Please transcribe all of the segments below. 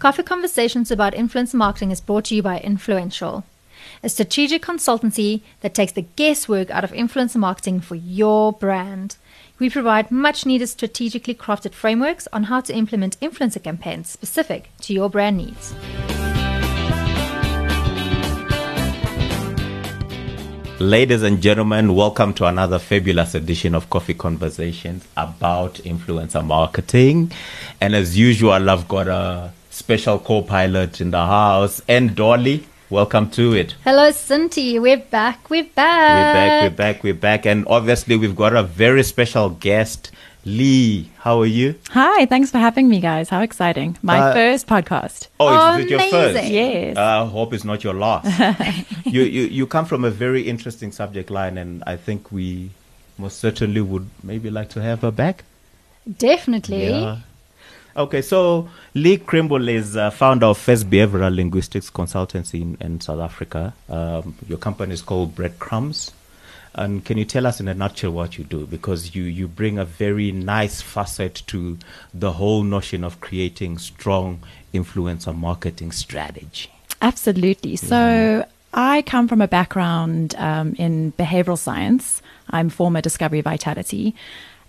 Coffee Conversations about Influencer Marketing is brought to you by Influential, a strategic consultancy that takes the guesswork out of influencer marketing for your brand. We provide much needed strategically crafted frameworks on how to implement influencer campaigns specific to your brand needs. Ladies and gentlemen, welcome to another fabulous edition of Coffee Conversations about influencer marketing. And as usual, I've got a special co pilot in the house and Dolly. Welcome to it. Hello, Cinti. We're back. We're back. We're back. We're back. We're back. And obviously, we've got a very special guest, Lee. How are you? Hi, thanks for having me, guys. How exciting. My Uh, first podcast. Oh, is it your first? Amazing. Yes. I hope it's not your last. you, you you come from a very interesting subject line, and I think we most certainly would maybe like to have her back. Definitely. Yeah. Okay, so Lee Krimble is uh, founder of First Behavioral Linguistics Consultancy in, in South Africa. Um, your company is called Breadcrumbs. And can you tell us in a nutshell what you do? Because you, you bring a very nice facet to the whole notion of creating strong influencer marketing strategy. Absolutely. So I come from a background um, in behavioral science. I'm former Discovery Vitality.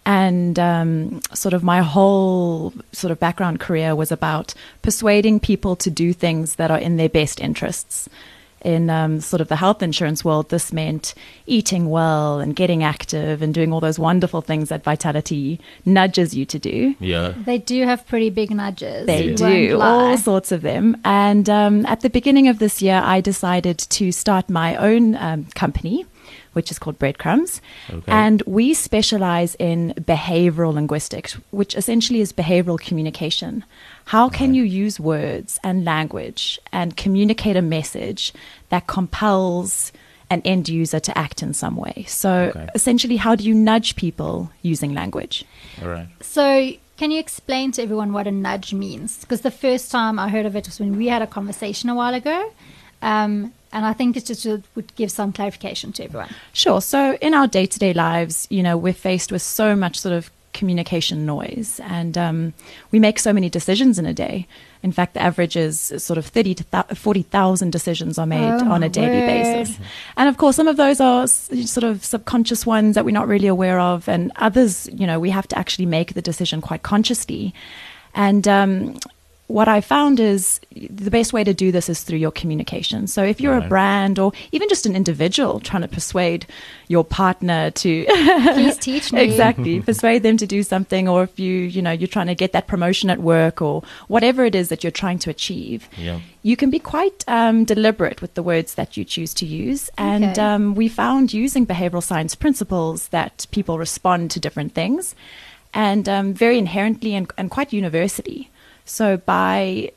And um, sort of my whole sort of background career was about persuading people to do things that are in their best interests. In um, sort of the health insurance world, this meant eating well and getting active and doing all those wonderful things that Vitality nudges you to do. Yeah. They do have pretty big nudges. They you do, won't all sorts of them. And um, at the beginning of this year, I decided to start my own um, company, which is called Breadcrumbs. Okay. And we specialize in behavioral linguistics, which essentially is behavioral communication. How can you use words and language and communicate a message that compels an end user to act in some way? So Okay. essentially, how do you nudge people using language? All right. So, can you explain to everyone what a nudge means? Because the first time I heard of it was when we had a conversation a while ago. Um, and I think it just would- give some clarification to everyone. Sure. So in our day to day lives, you know, we're faced with so much sort of communication noise and um, we make so many decisions in a day. In fact, the average is sort of 30 to thou- 40,000 decisions are made Oh, on a daily word. basis. And of course, some of those are sort of subconscious ones that we're not really aware of. And others, you know, we have to actually make the decision quite consciously. And um, what I found is the best way to do this is through your communication. So if you're a brand or even just an individual trying to persuade your partner to Please teach me. exactly persuade them to do something or if you you know you're trying to get that promotion at work or whatever it is that you're trying to achieve Yeah. you can be quite um, deliberate with the words that you choose to use and Okay. um, we found using behavioral science principles that people respond to different things and um, very inherently and, and quite universally so by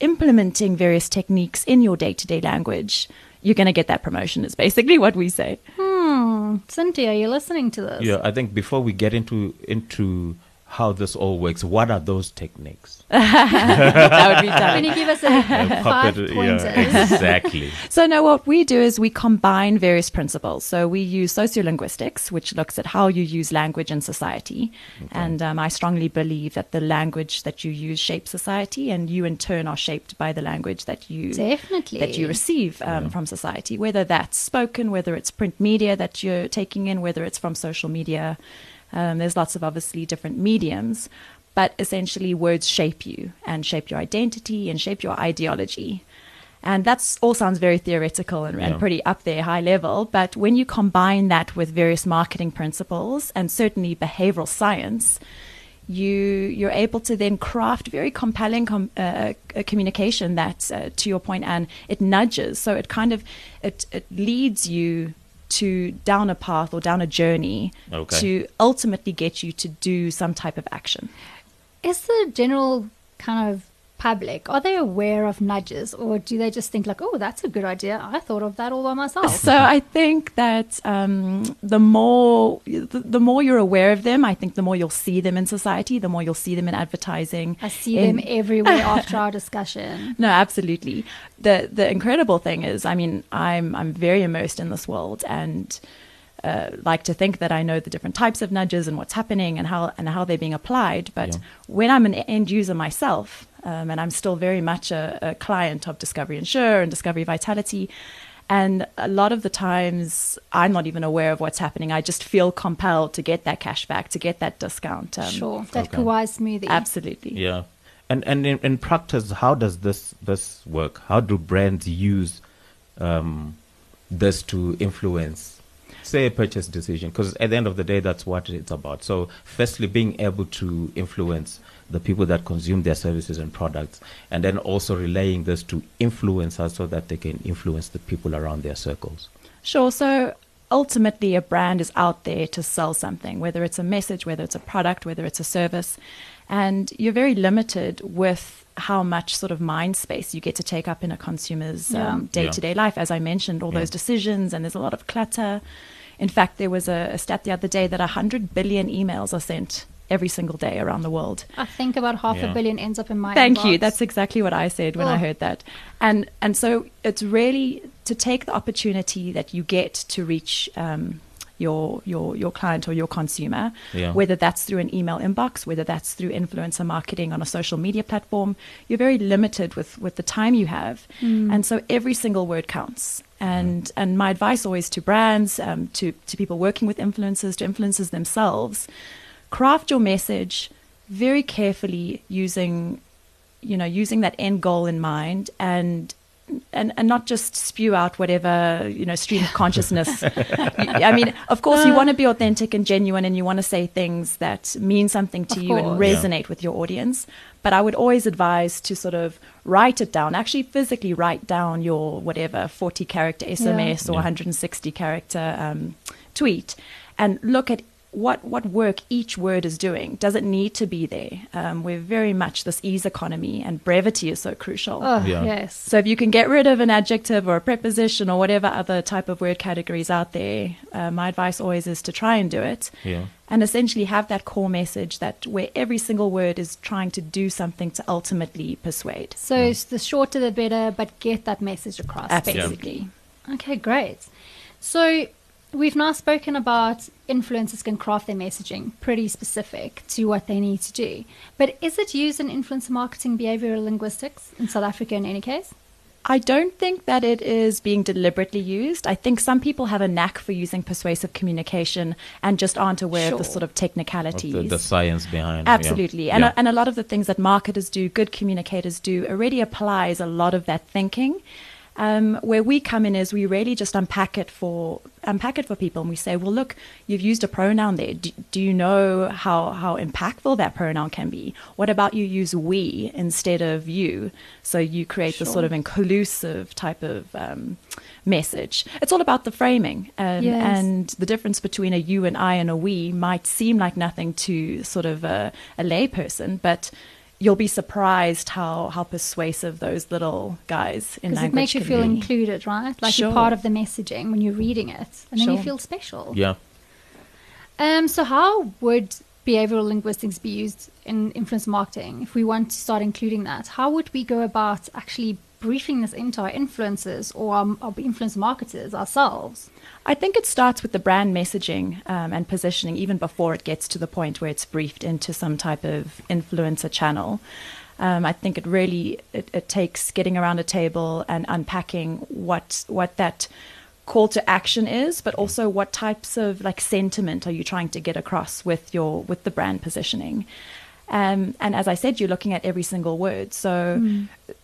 implementing various techniques in your day-to-day language you're going to get that promotion is basically what we say Hmm. Cynthia, are you listening to this? Yeah, I think before we get into into how this all works, what are those techniques? that would be done Can you give us a five Puppet- pointers? yeah, exactly. So, now what we do is we combine various principles. So, we use sociolinguistics, which looks at how you use language in society. And um, I strongly believe that the language that you use shapes society, and you in turn are shaped by the language that you Definitely. that you receive um, from society, whether that's spoken, whether it's print media that you're taking in, whether it's from social media. Um, there's lots of obviously different mediums, but essentially words shape you and shape your identity and shape your ideology. And that's all sounds very theoretical and, Yeah. and pretty up there, high level. But when you combine that with various marketing principles and certainly behavioral science, you you're able to then craft very compelling com- uh, uh, communication that, uh, to your point, and it nudges. So it kind of it it leads you to down a path or down a journey Okay. to ultimately get you to do some type of action. Is the general kind of public are they aware of nudges, or do they just think like, "Oh, that's a good idea. I thought of that all by myself." So I think that um, the more the, the more you're aware of them, I think the more you'll see them in society, the more you'll see them in advertising. I see in- them everywhere after our discussion. No, absolutely. The the incredible thing is, I mean, I'm I'm very immersed in this world and uh, like to think that I know the different types of nudges and what's happening and how and how they're being applied. But Yeah. when I'm an end user myself, um, and I'm still very much a, a client of Discovery Insure and Discovery Vitality. And a lot of the times, I'm not even aware of what's happening. I just feel compelled to get that cash back, to get that discount. Um, sure, that Okay. Kauai smoothie. Absolutely. Yeah. And and in, in practice, how does this this work? How do brands use um, this to influence, say, a purchase decision? Because at the end of the day, that's what it's about. So, firstly, being able to influence the people that consume their services and products, and then also relaying this to influencers so that they can influence the people around their circles. Sure. So ultimately, a brand is out there to sell something, whether it's a message, whether it's a product, whether it's a service. And you're very limited with how much sort of mind space you get to take up in a consumer's um, day-to-day life. As I mentioned, all Yeah. those decisions, and there's a lot of clutter. In fact, there was a, a stat the other day that 100 billion emails are sent every single day around the world. I think about half Yeah. a billion ends up in my Thank you. That's exactly what I said when I Oh. heard that. And and so it's really to take the opportunity that you get to reach um, your your your client or your consumer, Yeah. whether that's through an email inbox, whether that's through influencer marketing on a social media platform. You're very limited with with the time you have, and so every single word counts. And and my advice always to brands, um, to to people working with influencers, to influencers themselves, craft your message very carefully using you know using that end goal in mind and and, and not just spew out whatever you know stream of consciousness i mean of course you want to be authentic and genuine and you want to say things that mean something to Of you and course. Yeah. resonate with your audience but i would always advise to sort of write it down actually physically write down your whatever 40 character sms or Yeah. 160 character um, tweet and look at what what work each word is doing. Does it need to be there? Um, we're very much this ease economy, and brevity is so crucial. Oh, Yeah. yes. So if you can get rid of an adjective or a preposition or whatever other type of word categories out there, uh, my advice always is to try and do it. Yeah. And essentially have that core message that where every single word is trying to do something to ultimately persuade. So it's the shorter the better, but get that message across. Absolutely. Basically. Okay, great. So we've now spoken about influencers can craft their messaging pretty specific to what they need to do. But is it used in influencer marketing behavioral linguistics in South Africa in any case? I don't think that it is being deliberately used. I think some people have a knack for using persuasive communication and just aren't aware of the sort of Of technicalities. the, the science behind. yeah. Absolutely. And, Yeah. and a lot of the things that marketers do, good communicators do, already applies a lot of that thinking. Um, where we come in is we really just unpack it for unpack it for people, and we say, well, look, you've used a pronoun there. Do, do you know how how impactful that pronoun can be? What about you use we instead of you? So you create the Sure. sort of inclusive type of um, message. It's all about the framing, um, Yes. and the difference between a you and I and a we might seem like nothing to sort of a, a layperson, but you'll be surprised how, how persuasive those little guys in Because language it makes you can feel be. included, right? Like you're part of the messaging when you're reading it, and then you feel special. Yeah. Um, so how would behavioral linguistics be used in influence marketing if we want to start including that? How would we go about actually briefing this into our influencers or our, influence marketers ourselves? I think it starts with the brand messaging um, and positioning even before it gets to the point where it's briefed into some type of influencer channel. Um, I think it really it, it takes getting around a table and unpacking what what that call to action is, but also what types of like sentiment are you trying to get across with your with the brand positioning. Um, and as I said, you're looking at every single word. So,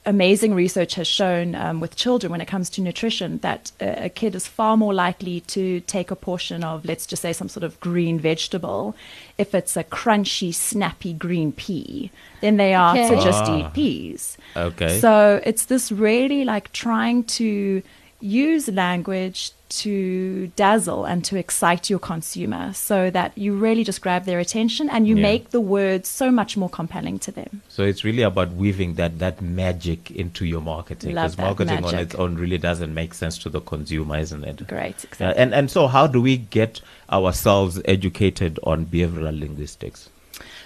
amazing research has shown um, with children when it comes to nutrition that a, a kid is far more likely to take a portion of, let's just say, some sort of green vegetable if it's a crunchy, snappy green pea than they are to just Ah. eat peas. Okay. So, it's this really like trying to use language to dazzle and to excite your consumer so that you really just grab their attention and you Yeah. make the words so much more compelling to them. So it's really about weaving that that magic into your marketing because marketing on its own really doesn't make sense to the consumer, isn't it? Great, Yeah, exactly. and and so how do we get ourselves educated on behavioral linguistics?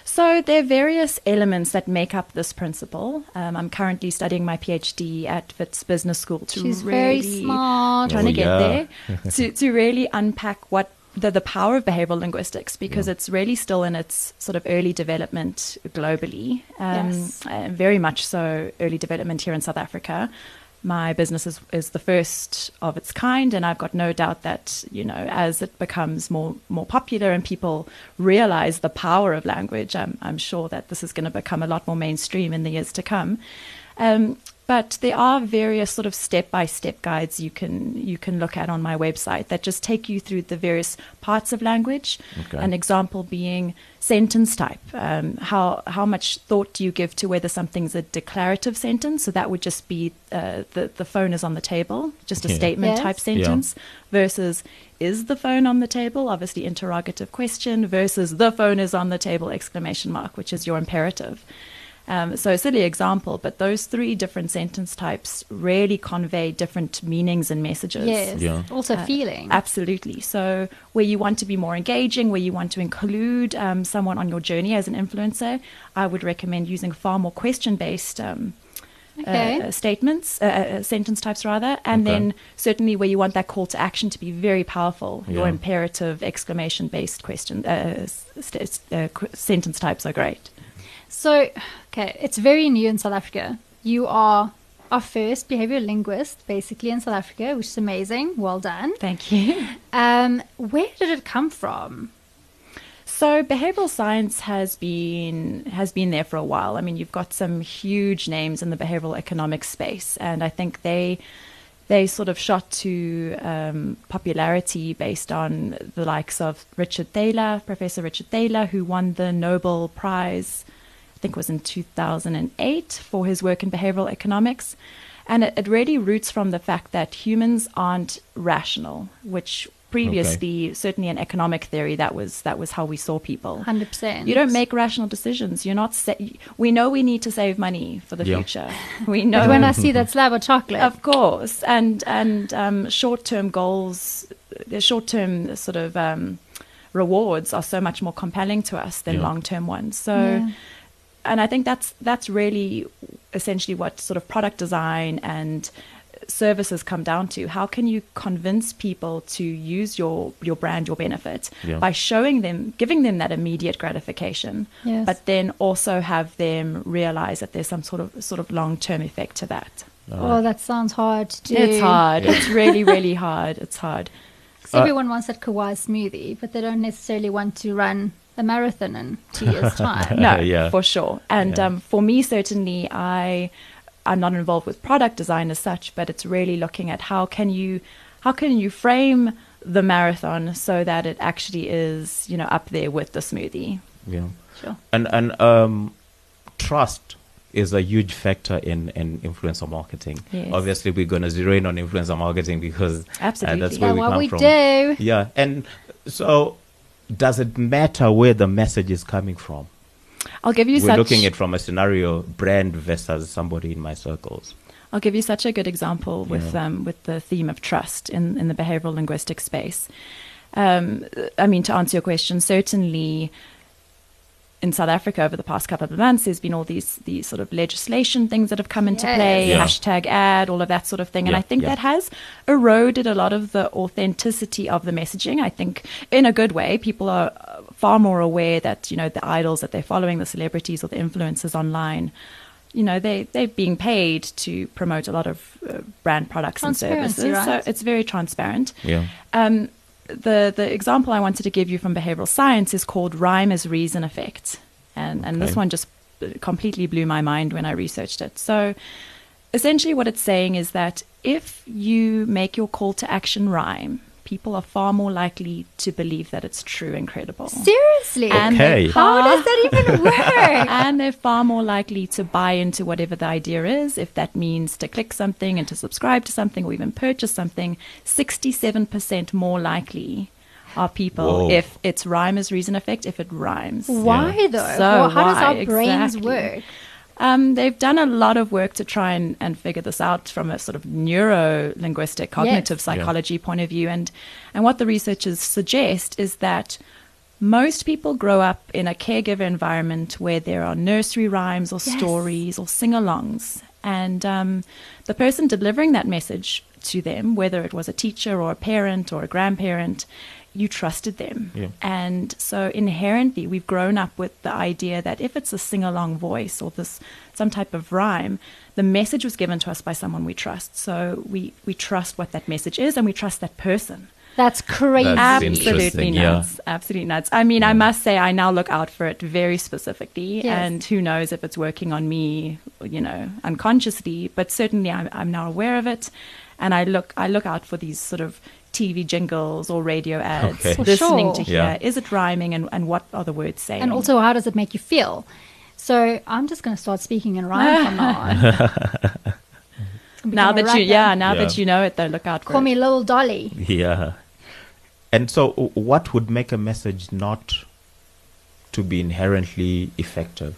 So there are various elements that make up this principle. Um, I'm currently studying my PhD at Wits Business School to She's really very smart. trying Oh, to get yeah. there to, to really unpack what the, the power of behavioral linguistics because it's really still in its sort of early development globally. Um, Yes. uh, very much so early development here in South Africa. My business is, is the first of its kind, and I've got no doubt that you know as it becomes more more popular and people realize the power of language, I'm, I'm sure that this is going to become a lot more mainstream in the years to come. Um, but there are various sort of step-by-step guides you can you can look at on my website that just take you through the various parts of language. Okay. An example being sentence type. Um, how how much thought do you give to whether something's a declarative sentence? So that would just be uh, the the phone is on the table, just a Yeah. statement Yes. type Yeah. sentence, versus is the phone on the table? Obviously interrogative question versus the phone is on the table exclamation mark, which is your imperative. Um, so a silly example, but those three different sentence types really convey different meanings and messages. Yes. Yeah. Also Uh, feeling. Absolutely. So, where you want to be more engaging, where you want to include um, someone on your journey as an influencer, I would recommend using far more question based um, Okay. uh, statements, uh, uh, sentence types rather. And Okay. then, certainly, where you want that call to action to be very powerful, your imperative exclamation based question uh, st- uh, qu- sentence types are great. So, okay, it's very new in South Africa. You are our first behavioral linguist, basically, in South Africa, which is amazing. Well done. Thank you. Um, where did it come from? So behavioral science has been has been there for a while. I mean, you've got some huge names in the behavioral economics space, and I think they they sort of shot to um, popularity based on the likes of Richard Thaler, Professor Richard Thaler, who won the Nobel Prize, I think it was in 2008, for his work in behavioral economics. And it, it really roots from the fact that humans aren't rational, which previously, certainly in economic theory, that was that was how we saw people. 100%. You don't make rational decisions. You're not. Sa- we know we need to save money for the Yeah. future. We know when I see that slab of chocolate, of course, and and um, short-term goals, the short-term sort of um, rewards are so much more compelling to us than Yeah. long-term ones. So, Yeah. And I think that's that's really essentially what sort of product design and services come down to. How can you convince people to use your your brand, your benefit, Yeah. by showing them, giving them that immediate gratification, Yes. but then also have them realize that there's some sort of sort of long-term effect to that. oh, that sounds hard to do. It's hard. It's really, really hard. It's hard. 'Cause everyone uh, wants that Kauai smoothie, but they don't necessarily want to run a marathon in two years' time. No, Yeah. for sure. And Yeah. um, for me, certainly, I I'm not involved with product design as such, but it's really looking at how can you how can you frame the marathon so that it actually is you know up there with the smoothie. Yeah. Sure. And and um, trust is a huge factor in, in influencer marketing. Yes. Obviously, we're going to zero in on influencer marketing because uh, Absolutely. that's where Yeah, we what come we from. do. Yeah, and so does it matter where the message is coming from? I'll give you We're such looking at from a scenario brand versus somebody in my circles. I'll give you such a good example with Yeah. um, with the theme of trust in, in the behavioral linguistic space. Um, I mean, to answer your question, certainly in South Africa over the past couple of months, there's been all these these sort of legislation things that have come into Yes. play, Yeah. hashtag ad, all of that sort of thing, and Yeah, I think yeah. that has eroded a lot of the authenticity of the messaging. I think in a good way, people are far more aware that you know the idols that they're following, the celebrities or the influencers online you know they they're being paid to promote a lot of uh, brand products and services right? so it's very transparent Yeah. um, the the example I wanted to give you from behavioral science is called rhyme as reason effect. And and this one just completely blew my mind when I researched it. So essentially what it's saying is that if you make your call to action rhyme people are far more likely to believe that it's true and credible Seriously. And Okay. they How are- does that even work? and they're far more likely to buy into whatever the idea is. If that means to click something and to subscribe to something or even purchase something, 67% more likely are people Whoa. if it's rhyme is reason effect, if it rhymes. Why though? So Well, how does why? our brains Exactly. work? Um, they've done a lot of work to try and, and figure this out from a sort of neuro linguistic cognitive Yes. psychology point of view. And, and what the researchers suggest is that most people grow up in a caregiver environment where there are nursery rhymes or Yes. stories or sing alongs. And um, the person delivering that message to them, whether it was a teacher or a parent or a grandparent, you trusted them. Yeah. And so inherently, we've grown up with the idea that if it's a sing along voice or this some type of rhyme, the message was given to us by someone we trust. So we, we trust what that message is and we trust that person. That's crazy. That's Absolutely interesting, yeah. nuts. Absolutely nuts. I mean, I must say, I now look out for it very specifically, Yes. and who knows if it's working on me, you know, unconsciously. But certainly, I'm, I'm now aware of it, and I look I look out for these sort of TV jingles or radio ads, Okay. Listening sure. to hear Yeah. is it rhyming and, and what are the words saying. And also, how does it make you feel? So I'm just going to start speaking in rhyme from now on. Now that you, yeah, now Yeah. that you know it, though, look out for Call it. me Little Dolly. Yeah. And so, what would make a message not to be inherently effective?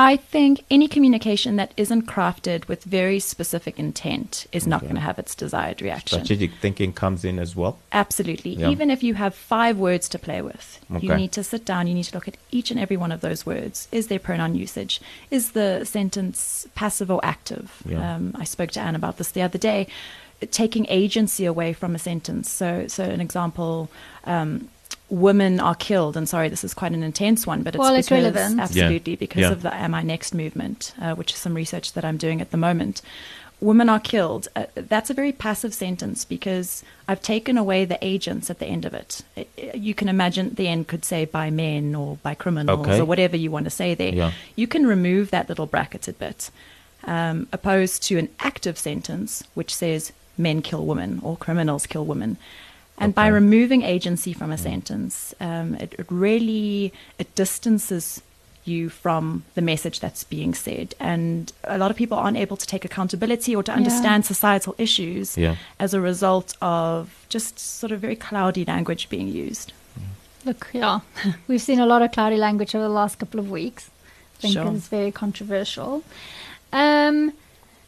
I think any communication that isn't crafted with very specific intent is not Okay. going to have its desired reaction. Strategic thinking comes in as well. Absolutely. Yeah. Even if you have five words to play with, you need to sit down, you need to look at each and every one of those words. Is there pronoun usage? Is the sentence passive or active? Yeah. Um, I spoke to Anne about this the other day. Taking agency away from a sentence. So, so an example. Um, Women are killed, and sorry, this is quite an intense one, but it's Well, it's because, relevant. absolutely because Yeah. of the Am I Next movement, uh, which is some research that I'm doing at the moment. Women are killed. Uh, that's a very passive sentence because I've taken away the agents at the end of it. It- it- you can imagine the end could say by men or by criminals Okay. or whatever you want to say there. Yeah. You can remove that little bracketed bit, um, opposed to an active sentence which says men kill women or criminals kill women. And by removing agency from a sentence, um, it, it really it distances you from the message that's being said. And a lot of people aren't able to take accountability or to understand societal issues Yeah. as a result of just sort of very cloudy language being used. Look, yeah, we've seen a lot of cloudy language over the last couple of weeks. I think Sure. it's very controversial. Um,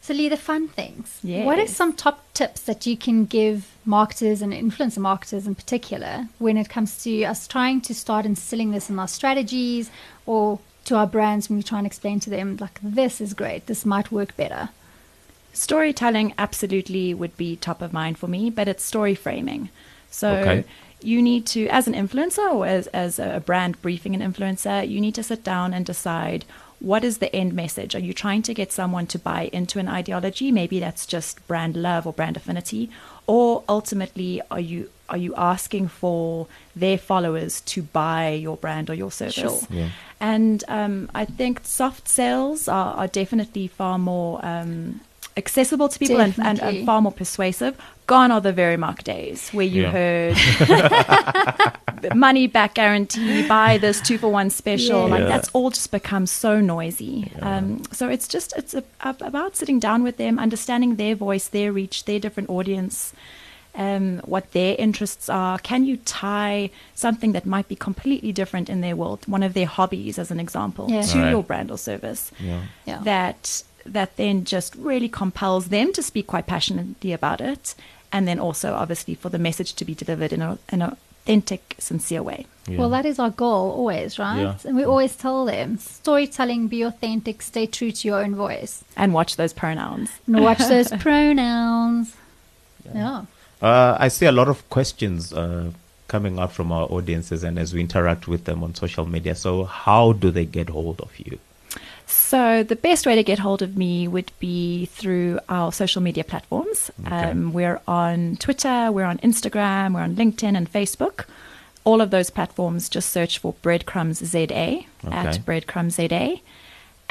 so, Lee, the fun things. What are some top tips that you can give marketers and influencer marketers in particular when it comes to us trying to start instilling this in our strategies or to our brands when we try and explain to them, like, this is great, this might work better? Storytelling absolutely would be top of mind for me, but it's story framing. So Okay. you need to, as an influencer or as, as a brand briefing an influencer, you need to sit down and decide what is the end message. Are you trying to get someone to buy into an ideology? Maybe that's just brand love or brand affinity, or ultimately, are you are you asking for their followers to buy your brand or your service? Sure. Yeah. And um, I think soft sales are, are definitely far more um, accessible to people and, and, and far more persuasive. Gone are the very mark days where you Yeah. heard money back guarantee, buy this two for one special. Like Yeah. that's all just become so noisy. Um, so it's just it's a, ab- about sitting down with them, understanding their voice, their reach, their different audience um, what their interests are. Can you tie something that might be completely different in their world, one of their hobbies, as an example, Yeah. to Right. your brand or service? Yeah. Yeah. That that then just really compels them to speak quite passionately about it, and then also obviously for the message to be delivered in a, an authentic, sincere way. Yeah. Well, that is our goal always, right? Yeah. And we always tell them storytelling, be authentic, stay true to your own voice. And watch those pronouns. And watch those pronouns. Yeah. Uh, I see a lot of questions uh, coming up from our audiences and as we interact with them on social media. So, how do they get hold of you? So the best way to get hold of me would be through our social media platforms. Okay. Um, we're on Twitter, we're on Instagram, we're on LinkedIn and Facebook. All of those platforms, just search for Breadcrumbs ZA Okay. at Breadcrumbs ZA.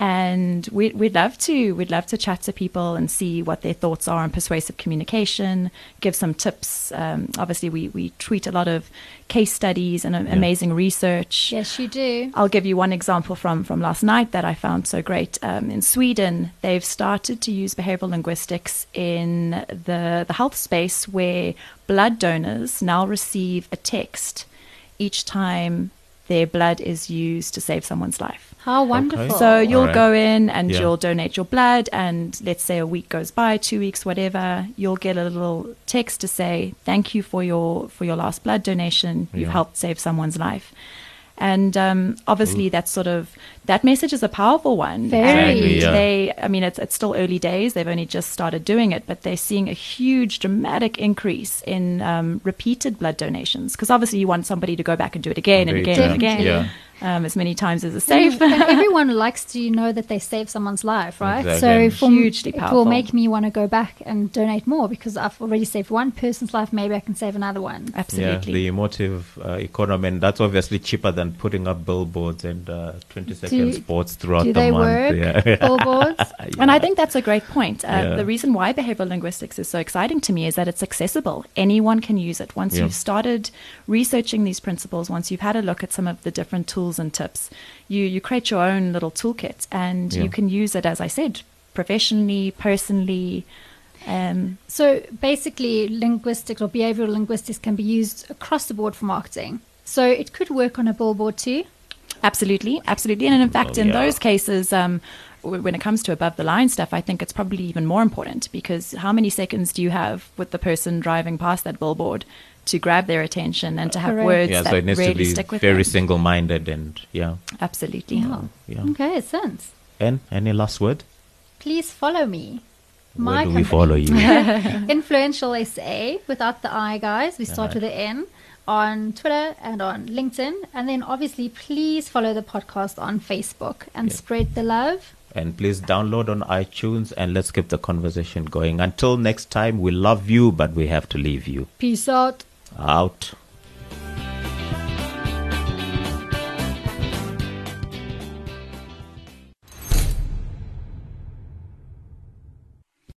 And we, we'd love to. We'd love to chat to people and see what their thoughts are on persuasive communication, give some tips. Um, obviously, we, we tweet a lot of case studies and uh, amazing research. Yes, you do. I'll give you one example from, from last night that I found so great. Um, in Sweden, they've started to use behavioral linguistics in the, the health space where blood donors now receive a text each time their blood is used to save someone's life. How wonderful. So you'll Alright. go in and Yeah. you'll donate your blood, and let's say a week goes by, two weeks, whatever, you'll get a little text to say thank you for your for your last blood donation. You've Yeah. helped save someone's life. And um, obviously, that's sort of that message is a powerful one. Very. Exactly, yeah. They, I mean, it's it's still early days. They've only just started doing it, but they're seeing a huge, dramatic increase in um, repeated blood donations. Because obviously, you want somebody to go back and do it again and Very again true. and again, Yeah. Um, as many times as is And, safe. and everyone likes to know that they saved someone's life, right? Exactly. So for m- Hugely it will make me want to go back and donate more because I've already saved one person's life. Maybe I can save another one. Absolutely. Yeah, Absolutely. the emotive uh, economy, and that's obviously cheaper than putting up billboards and uh, 20 second Do- sports throughout Do the they month. work? Yeah. Billboards? And I think that's a great point. Uh, Yeah. The reason why behavioral linguistics is so exciting to me is that it's accessible. Anyone can use it. Once Yeah. you've started researching these principles, once you've had a look at some of the different tools and tips, you, you create your own little toolkit and Yeah. you can use it, as I said, professionally, personally. Um, So basically, linguistics or behavioral linguistics can be used across the board for marketing. So it could work on a billboard too. Absolutely, absolutely. And in fact, Oh, in those cases, um, when it comes to above the line stuff, I think it's probably even more important because how many seconds do you have with the person driving past that billboard to grab their attention and to have Correct. words yeah, that so it needs really to be stick with very them? single minded and yeah. Absolutely. Yeah. Oh, yeah. Okay, sense. And any last word? Please follow me. Where do company. we follow you? Influential SA without the I, guys. We start uh-huh. with the N on Twitter and on LinkedIn. And then obviously, please follow the podcast on Facebook and Yeah. spread the love. and please download on iTunes and let's keep the conversation going. Until next time, we love you, but we have to leave you. Peace out. Out.